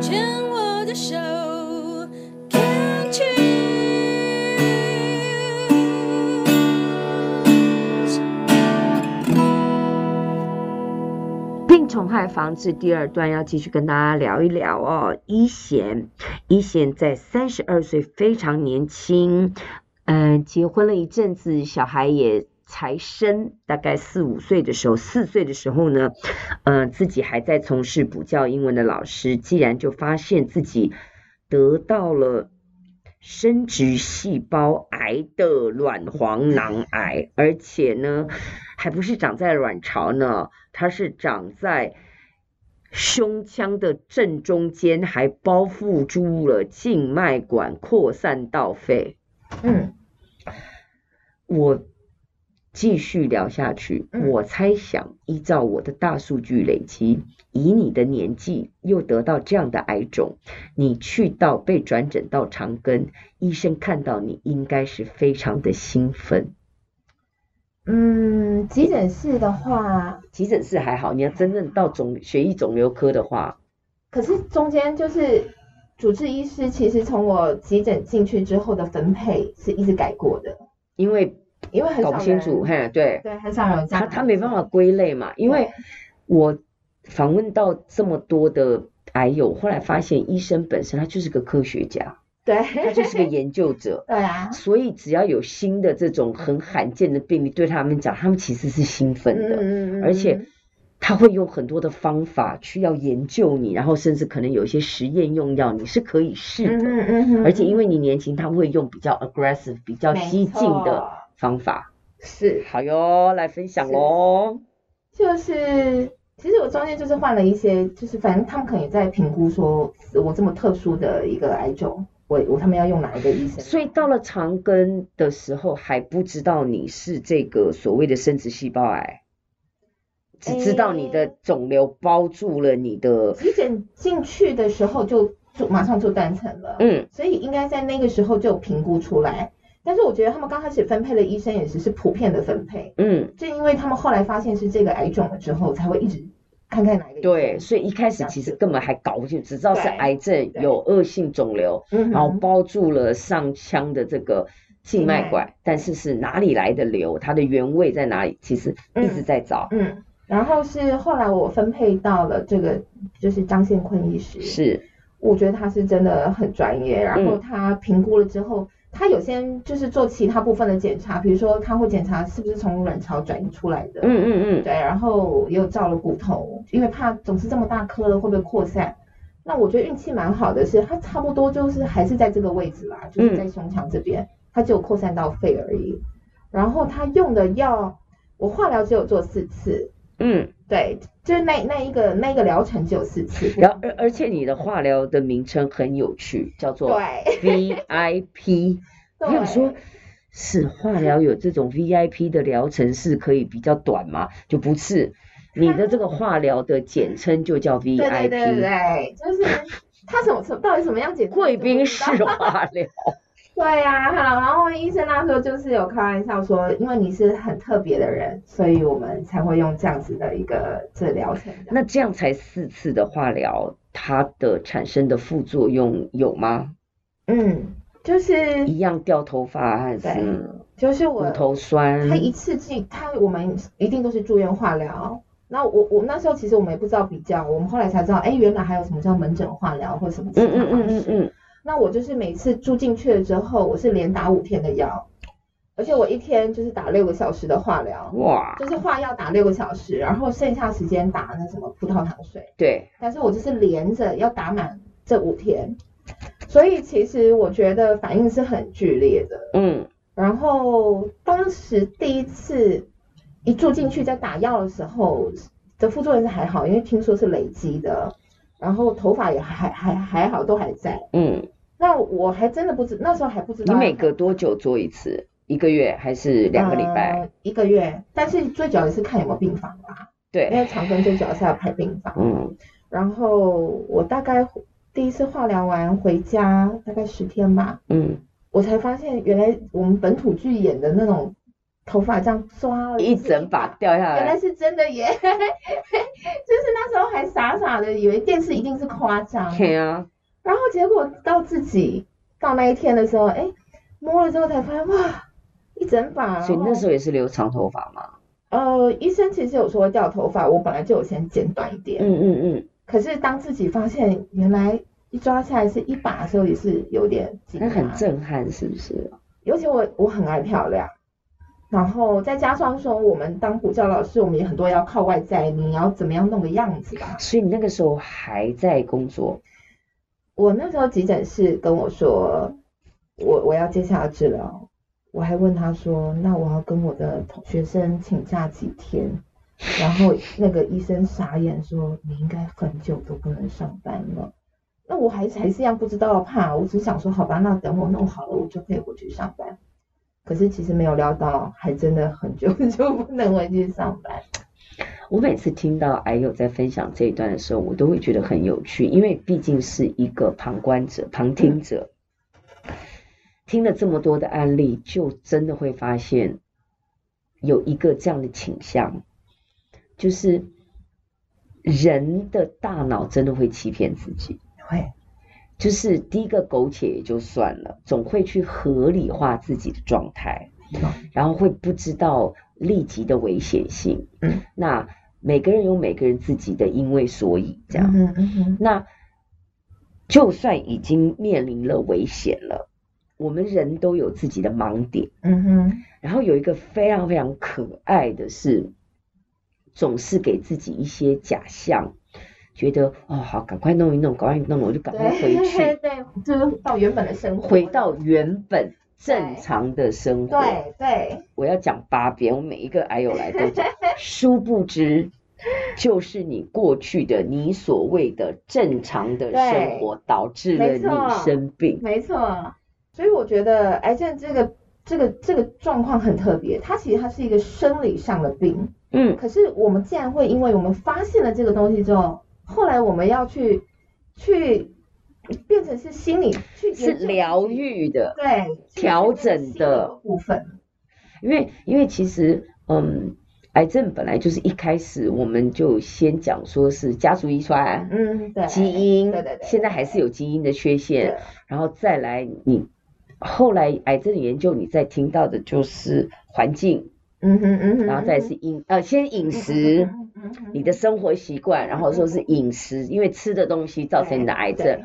牵我的手，Can't choose 病虫害防治第二段要继续跟大家聊一聊哦。一贤，一贤在三十二岁，非常年轻，嗯、结婚了一阵子，小孩也。才生大概四五岁的时候，四岁的时候呢，呃，自己还在从事补教英文的老师，既然就发现自己得到了生殖细胞癌的卵黄囊癌，而且呢，还不是长在卵巢呢，它是长在胸腔的正中间，还包覆住了静脉管，扩散到肺。嗯，我。继续聊下去，我猜想依照我的大数据累积，以你的年纪又得到这样的癌种，你去到被转诊到长庚，医生看到你应该是非常的兴奋。嗯，急诊室的话，急诊室还好，你要真正到肿血液肿瘤科的话，可是中间就是主治医师，其实从我急诊进去之后的分配是一直改过的，因为。因为很搞不清楚，嘿，对，对，很少有这样。他他没办法归类嘛，因为我访问到这么多的癌友，后来发现医生本身他就是个科学家，对，他就是个研究者，对啊，所以只要有新的这种很罕见的病例，对他们讲，他们其实是兴奋的，嗯，而且他会用很多的方法去要研究你，然后甚至可能有一些实验用药，你是可以试的，嗯嗯，而且因为你年轻，他会用比较 aggressive、比较激进的。方法是好哟，来分享喽。就是其实我中间就是换了一些，就是反正他们可能也在评估说，我这么特殊的一个癌症，我我他们要用哪一个医生？所以到了长根的时候还不知道你是这个所谓的生殖细胞癌，只知道你的肿瘤包住了你的。体检进去的时候就就马上就断层了，嗯，所以应该在那个时候就评估出来。但是我觉得他们刚开始分配的医生也是是普遍的分配，嗯，正因为他们后来发现是这个癌肿了之后，才会一直看看哪一个。对，所以一开始其实根本还搞不清楚，只知道是癌症有恶性肿瘤，然后包住了上腔的这个静脉管，但是是哪里来的瘤，它的原位在哪里，其实一直在找。嗯，嗯，然后是后来我分配到了这个就是张宪坤医师，是，我觉得他是真的很专业，然后他评估了之后。他有些就是做其他部分的检查，比如说他会检查是不是从卵巢转移出来的，嗯嗯嗯，对，然后也有照了骨头，因为怕总是这么大颗了会不会扩散。那我觉得运气蛮好的是，他差不多就是还是在这个位置啦，就是在胸腔这边，他只有扩散到肺而已。然后他用的药，我化疗只有做四次，嗯，对，就是那那一个那一个疗程只有四次。然后而而且你的化疗的名称很有趣，叫做 VIP。我想说，是化疗有这种 VIP 的疗程是可以比较短吗？就不是，你的这个化疗的简称就叫 VIP。对对对对，就是它什么什到底什么样简称？贵宾式化疗。对呀、啊，好，然后医生那时候就是有开玩笑说，因为你是很特别的人，所以我们才会用这样子的一个治疗程。那这样才四次的化疗，它的产生的副作用有吗？嗯。就是一样掉头发还是？就是我骨头酸。他一次进他我们一定都是住院化疗。那我我那时候其实我们也不知道比较，我们后来才知道，哎，原来还有什么叫门诊化疗或什么其他方式。嗯嗯嗯嗯。那我就是每次住进去了之后，我是连打五天的药，而且我一天就是打六个小时的化疗。哇。就是化药打六个小时，然后剩下时间打那什么葡萄糖水。对。但是我就是连着要打满这五天。所以其实我觉得反应是很剧烈的，嗯，然后当时第一次一住进去在打药的时候，的副作用是还好，因为听说是累积的，然后头发也还还还好，都还在，嗯，那我还真的不知那时候还不知道。你每隔多久做一次？一个月还是两个礼拜？呃，一个月，但是最主要也是看有没有病房吧，对，因为长庚最主要是要排病房，嗯，然后我大概。第一次化疗完回家大概十天吧，嗯，我才发现原来我们本土剧演的那种头发这样抓了一整把掉下来，原来是真的耶！就是那时候还傻傻的以为电视一定是夸张，对啊。然后结果到自己到那一天的时候，哎，摸了之后才发现哇，一整把。所以那时候也是留长头发吗？呃，医生其实有说掉头发，我本来就有先剪短一点。嗯嗯嗯。可是当自己发现原来一抓下来是一把的时候，也是有点惊。那很震撼，是不是？尤其我我很爱漂亮。然后再加上说，我们当补教老师，我们也很多要靠外在，你要怎么样弄个样子吧？所以你那个时候还在工作？我那时候急诊室跟我说，我我要接下来治疗，我还问他说，那我要跟我的学生请假几天？然后那个医生傻眼说，你应该很久都不能上班了。那我还是还是一样不知道怕，我只想说，好吧，那等我弄好了，我就可以回去上班。可是其实没有料到，还真的很久 就不能回去上班。我每次听到癌友在分享这一段的时候，我都会觉得很有趣，因为毕竟是一个旁观者、旁听者，嗯、听了这么多的案例，就真的会发现有一个这样的倾向，就是人的大脑真的会欺骗自己。会。就是第一个苟且也就算了，总会去合理化自己的状态，然后会不知道立即的危险性。嗯，那每个人有每个人自己的因为所以这样。嗯嗯，那就算已经面临了危险了，我们人都有自己的盲点。嗯哼。然后有一个非常非常可爱的是，总是给自己一些假象。觉得哦好，赶快弄一弄，赶快弄，我就赶快回去，对，对，就是到原本的生活，回到原本正常的生活。对对，我要讲八遍，我每一个癌友来都讲。殊不知，就是你过去的你所谓的正常的生活，导致了你生病。没错，所以我觉得癌症这个这个这个状况很特别，它其实它是一个生理上的病。嗯，可是我们竟然会因为我们发现了这个东西之后。后来我们要去去变成是心理去是疗愈的，对，调整的部分。因为因为其实嗯，癌症本来就是一开始我们就先讲说是家族遗传，嗯，对，基因，对对对，现在还是有基因的缺陷，然后再来你后来癌症的研究，你再听到的就是环境。嗯哼嗯哼，然后再是饮呃，先饮食，你的生活习惯，然后说是饮食，因为吃的东西造成你的癌症，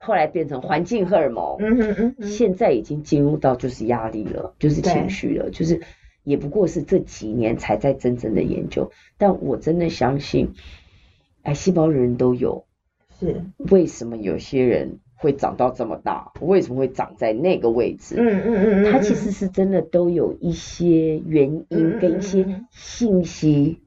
后来变成环境荷尔蒙，嗯哼嗯哼，现在已经进入到就是压力了，就是情绪了，就是也不过是这几年才在真正的研究，但我真的相信，癌细胞人人都有，是。为什么有些人？会长到这么大，为什么会长在那个位置？嗯嗯嗯嗯，它其实是真的都有一些原因跟一些信息，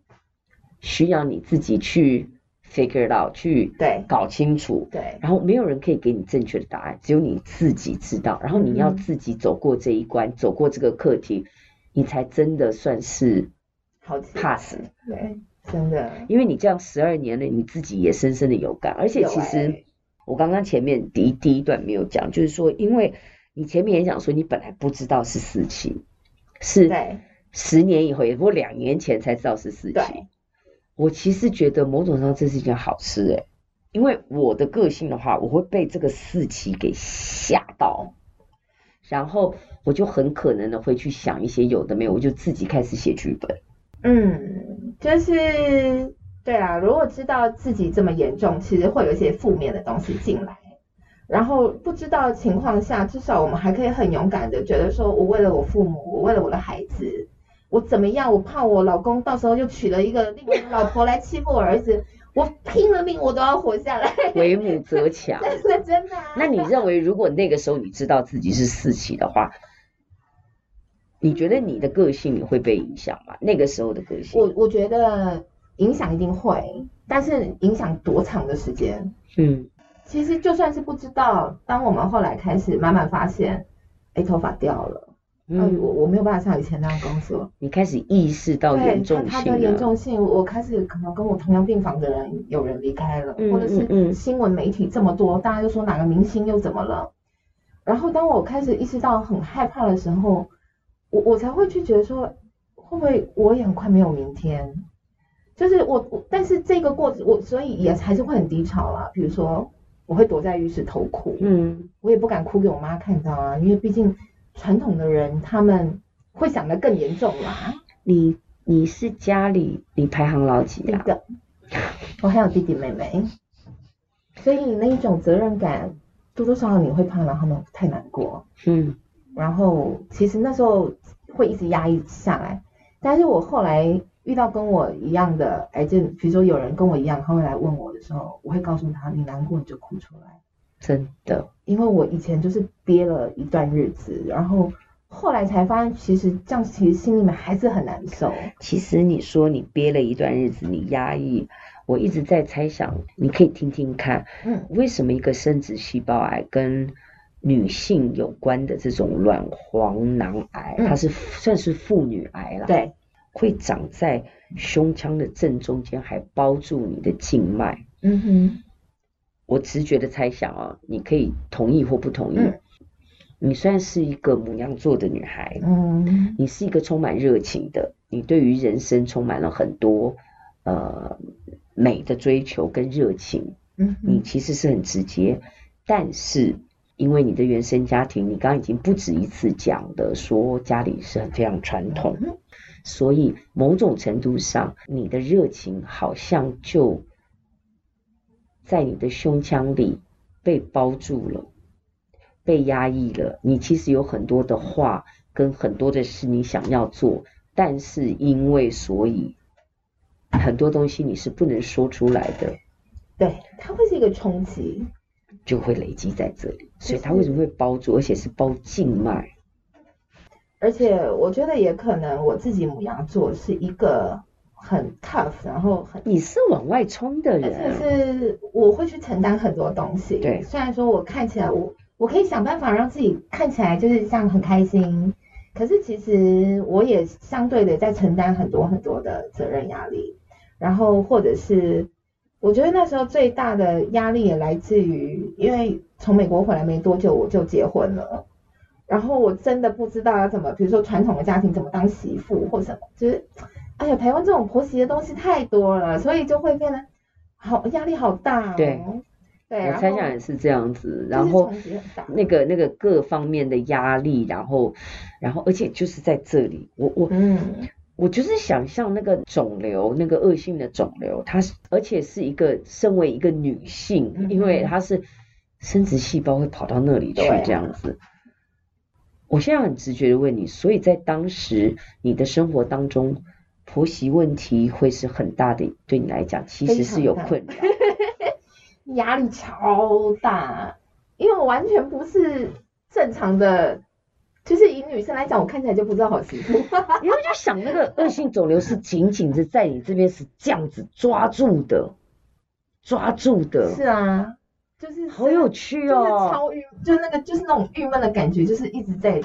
需要你自己去 figure it out，去对搞清楚。对，然后没有人可以给你正确的答案，只有你自己知道。然后你要自己走过这一关，走过这个课题，你才真的算是 pass。对，真的，因为你这样十二年了，你自己也深深的有感，而且其实。我刚刚前面第一第一段没有讲，就是说，因为你前面也讲说，你本来不知道是四期，是十年以后，也不过两年前才知道是四期。我其实觉得某种上这是一件好事诶，因为我的个性的话，我会被这个四期给吓到，然后我就很可能的会去想一些有的没有，我就自己开始写剧本。嗯，就是。对啊，如果知道自己这么严重，其实会有一些负面的东西进来。然后不知道的情况下，至少我们还可以很勇敢的觉得说，我为了我父母，我为了我的孩子，我怎么样？我怕我老公到时候又娶了一个另外老婆来欺负我儿子，我拼了命我都要活下来。为母则强，真的真的。那你认为，如果那个时候你知道自己是四期的话，你觉得你的个性你会被影响吗？那个时候的个性，我我觉得。影响一定会，但是影响多长的时间？嗯，其实就算是不知道，当我们后来开始慢慢发现，哎，头发掉了，嗯，我我没有办法像以前那样工作。你开始意识到严重性，它的严重性，我开始可能跟我同样病房的人有人离开了，或者是新闻媒体这么多，大家就说哪个明星又怎么了？然后当我开始意识到很害怕的时候，我我才会去觉得说，会不会我也很快没有明天？就是我我，但是这个过程我所以也还是会很低潮啦。比如说，我会躲在浴室偷哭，嗯，我也不敢哭给我妈看到啊，因为毕竟传统的人他们会想得更严重啦。你你是家里你排行老几啊？我还有弟弟妹妹，所以那一种责任感多多少少你会怕让他们太难过，嗯，然后其实那时候会一直压抑下来，但是我后来。遇到跟我一样的癌症，比如说有人跟我一样，他会来问我的时候，我会告诉他：你难过你就哭出来。真的，因为我以前就是憋了一段日子，然后后来才发现，其实这样其实心里面还是很难受。其实你说你憋了一段日子，你压抑，我一直在猜想，你可以听听看，嗯，为什么一个生殖细胞癌跟女性有关的这种卵黄囊癌，嗯、它是算是妇女癌了，对。会长在胸腔的正中间，还包住你的静脉。嗯哼，我直觉的猜想啊，你可以同意或不同意。嗯、你虽然是一个母羊座的女孩，嗯，你是一个充满热情的，你对于人生充满了很多呃美的追求跟热情。嗯，你其实是很直接，但是因为你的原生家庭，你刚刚已经不止一次讲的说家里是很非常传统。嗯所以某种程度上，你的热情好像就在你的胸腔里被包住了，被压抑了。你其实有很多的话跟很多的事你想要做，但是因为所以很多东西你是不能说出来的。对，它会是一个冲击，就会累积在这里。所以它为什么会包住，而且是包静脉？而且我觉得也可能我自己母羊座是一个很 tough，然后很你是往外冲的人，而且是我会去承担很多东西。对，虽然说我看起来我我可以想办法让自己看起来就是这样很开心，可是其实我也相对的在承担很多很多的责任压力。然后或者是我觉得那时候最大的压力也来自于，因为从美国回来没多久我就结婚了。然后我真的不知道要怎么，比如说传统的家庭怎么当媳妇或什么，就是，哎呀，台湾这种婆媳的东西太多了，所以就会变得好压力好大哦。对，对，我猜想也是这样子。然后那个那个各方面的压力，然后然后而且就是在这里，我我嗯，我就是想象那个肿瘤，那个恶性的肿瘤，它是而且是一个身为一个女性，嗯、因为它是生殖细胞会跑到那里去这样子。我现在很直觉的问你，所以在当时你的生活当中，婆媳问题会是很大的，对你来讲其实是有困扰，压力超大，因为我完全不是正常的，就是以女生来讲，我看起来就不知道好媳妇，因为就想那个恶性肿瘤是紧紧的在你这边是这样子抓住的，抓住的，是啊。就是好有趣哦，就是超郁，就是那个就是那种郁闷的感觉，就是一直在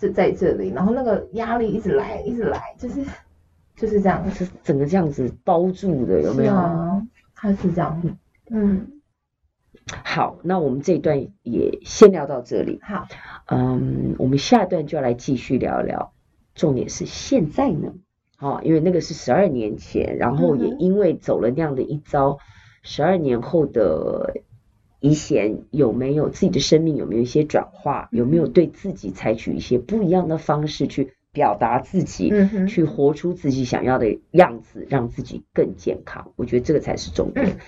是在这里，然后那个压力一直来，一直来，就是就是这样，是整个这样子包住的，有没有？是啊，它是这样，嗯。好，那我们这一段也先聊到这里。好，嗯，我们下一段就要来继续聊聊，重点是现在呢，好，因为那个是十二年前，然后也因为走了那样的一遭，十二年后的。以前有没有自己的生命？有没有一些转化？有没有对自己采取一些不一样的方式去表达自己？嗯，去活出自己想要的样子，让自己更健康。我觉得这个才是重点。